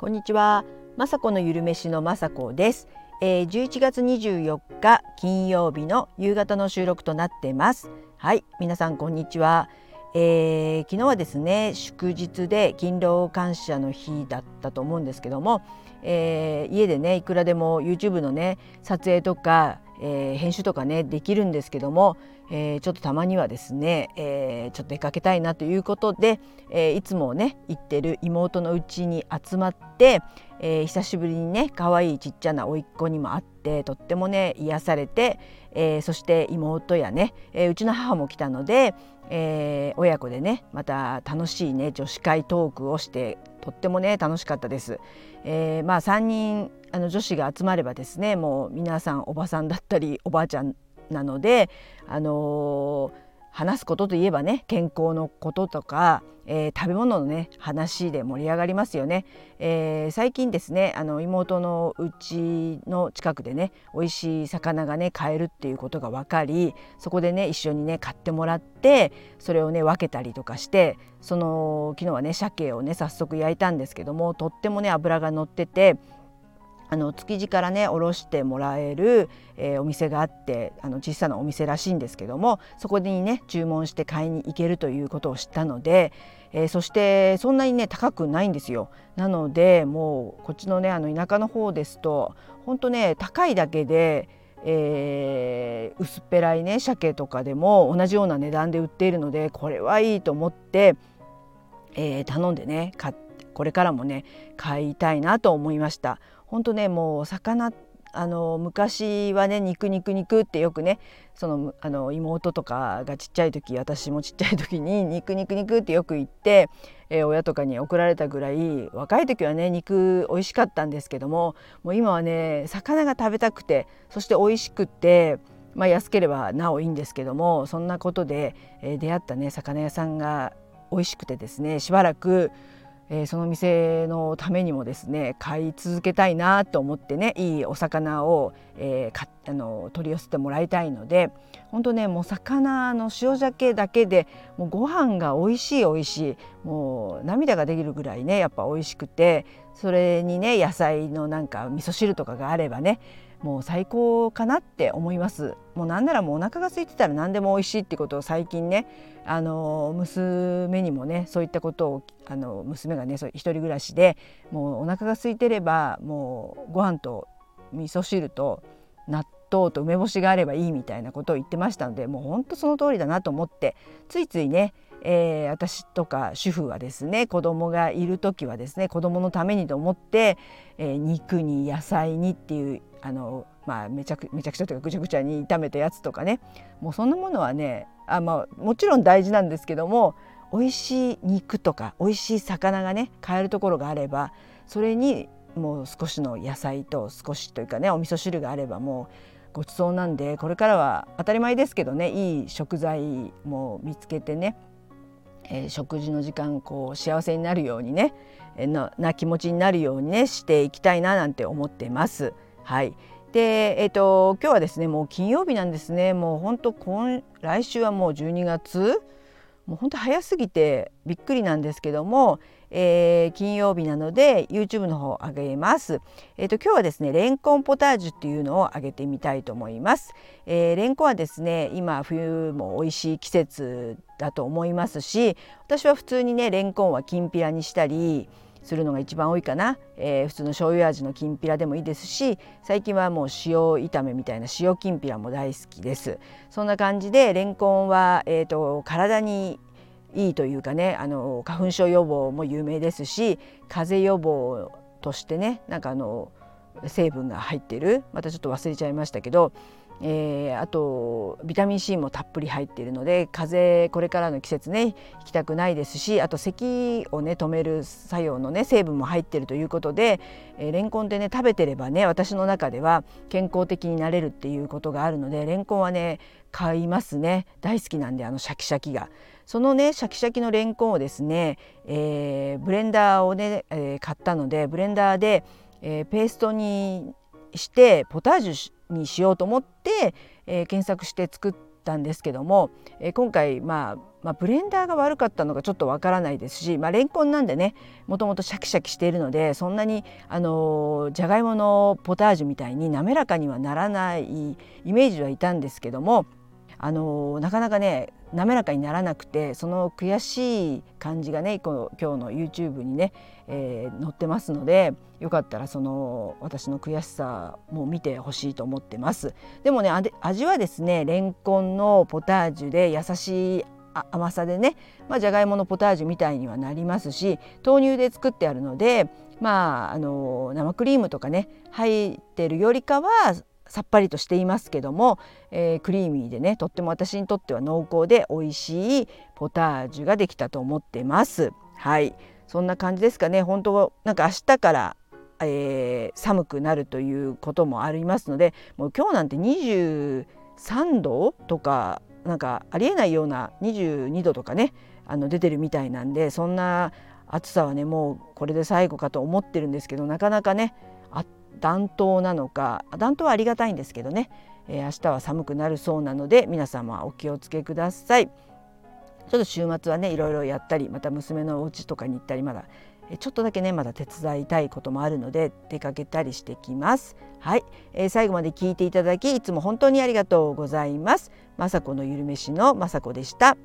こんにちは、まさこのゆるめしのまさこです、えー、11月24日金曜日の夕方の収録となってます。はい皆さんこんにちは、えー、昨日はですね祝日で勤労感謝の日だったと思うんですけども、えー、家でねいくらでも YouTube のね撮影とかえー、編集とかねできるんですけども、えー、ちょっとたまにはですね、えー、ちょっと出かけたいなということで、えいつもね行ってる妹のうちに集まって、え久しぶりにね可愛いちっちゃな甥っ子にも会ってとってもね癒されて、えそして妹やね、えうちの母も来たので、え親子でねまた楽しいね女子会トークをしてとってもね楽しかったです。えまあ3人あの女子が集まればですねもう皆さんおばさんだったりおばあちゃんなので、あのー、話すことといえばね健康のこととか、えー、食べ物のね話で盛り上がりますよね、えー、最近ですねあの妹のうちの近くでね美味しい魚がね買えるっていうことが分かりそこでね一緒にね買ってもらってそれをね分けたりとかしてその昨日はね鮭をね早速焼いたんですけどもとってもね脂が乗っててあの築地からね卸してもらえる、えー、お店があってあの小さなお店らしいんですけどもそこにね注文して買いに行けるということを知ったので、えー、そしてそんなにね高くないんですよ。なのでもうこっちのねあの田舎の方ですと本当ね高いだけでえー、薄っぺらいね鮭とかでも同じような値段で売っているのでこれはいいと思って、えー、頼んでね買これからもね買いたいなと思いました。本当ねもう魚あの昔はね肉肉肉ってよくねそのあの妹とかがちっちゃい時私もちっちゃい時に肉肉肉ってよく言って、えー、親とかに怒られたぐらい若い時はね肉美味しかったんですけどももう今はね魚が食べたくてそして美味しくって。まあ、安ければなおいいんですけどもそんなことで、えー、出会ったね魚屋さんが美味しくてですねしばらくえー、その店のためにもですね買い続けたいなと思ってねいいお魚を、えー、あの取り寄せてもらいたいので本当ねもう魚の塩鮭だけでもうご飯が美味しい美味しいもう涙ができるぐらいねやっぱ美味しくてそれにね野菜のなんか味噌汁とかがあればねもう最高かなって思います。もうなんならもうお腹が空いてたら何でも美味しいってことを最近ねあの娘にもねそういったことをあの娘がね一人暮らしでもうお腹が空いてればもうご飯と味噌汁と納豆と梅干しがあればいいみたいなことを言ってましたのでもうほんとその通りだなと思ってついついねえー、私とか主婦はですね子供がいる時はですね子供のためにと思って、えー、肉に野菜にっていうあの、まあ、めちゃくめちゃくちゃというかぐちゃぐちゃに炒めたやつとかね。もうそんなものはねあ、まあ、もちろん大事なんですけども美味しい肉とか美味しい魚がね買えるところがあればそれにもう少しの野菜と少しというかねお味噌汁があればもうごちそうなんでこれからは当たり前ですけどねいい食材も見つけてねえー、食事の時間こう幸せになるようにね、えー、な気持ちになるようにねしていきたいななんて思ってます。はいで、えーと、今日はですねもう金曜日なんですねもう本当今来週はもう12月もう本当早すぎてびっくりなんですけども、えー、金曜日なので YouTube の方上げます。えっ、ー、と今日はですねレンコンポタージュっていうのを上げてみたいと思います。えー、レンコンはですね今冬も美味しい季節だと思いますし私は普通にねレンコンはきんぴらにしたりするのが一番多いかな、えー、普通の醤油味のきんぴらでもいいですし最近はもう塩炒めみたいな塩きんぴらも大好きです。そんな感じでレンコンは、えーと体にいいというかねあの花粉症予防も有名ですし風邪予防としてねなんかあの成分が入ってる。またちょっと忘れちゃいましたけど、えー、あとビタミン C もたっぷり入っているので風邪これからの季節ね引きたくないですしあと咳をね止める作用のね成分も入っているということで、えー、レンコンってね食べてればね私の中では健康的になれるっていうことがあるのでレンコンはね買いますね大好きなんであのシャキシャキが。そのねシャキシャキのレンコンをですね、えー、ブレンダーをね、えー、買ったのでブレンダーで、えー、ペーストにしてポタージュにしようと思って、えー、検索して作ったんですけども、え今回、まあ、まあブレンダーが悪かったのかちょっとわからないですし、まあ、レンコンなんでねもともとシャキシャキしているのでそんなにあのじゃがいものポタージュみたいに滑らかにはならないイメージはいたんですけどもあのなかなかね滑らかにならなくてその悔しい感じがねこの今日の YouTube にね、えー、載ってますのでよかったらその私の悔しさも見てほしいと思ってます。でもね味はですねレンコンのポタージュで優しい甘さでね、ま、じゃがいものポタージュみたいにはなりますし豆乳で作ってあるのでまああの生クリームとかね入ってるよりかはさっぱりとしていますけども、えー、クリーミーでねとっても私にとっては濃厚で美味しいポタージュができたと思ってます。はいそんな感じですかね本当なんか明日からえー、寒くなるということもありますのでもう今日なんて23度とかなんかありえないような22度とかねあの出てるみたいなんでそんな暑さはねもうこれで最後かと思ってるんですけどなかなかね暖冬なのか暖冬はありがたいんですけどね、えー、明日は寒くなるそうなので皆様お気をつけください。ちょっと週末はねいろいろやったりまた娘のお家とかに行ったりまだちょっとだけねまだ手伝いたいこともあるので出かけたりしてきます。はい、えー、最後まで聞いていただきいつも本当にありがとうございます。雅子のゆるめしの雅子でした。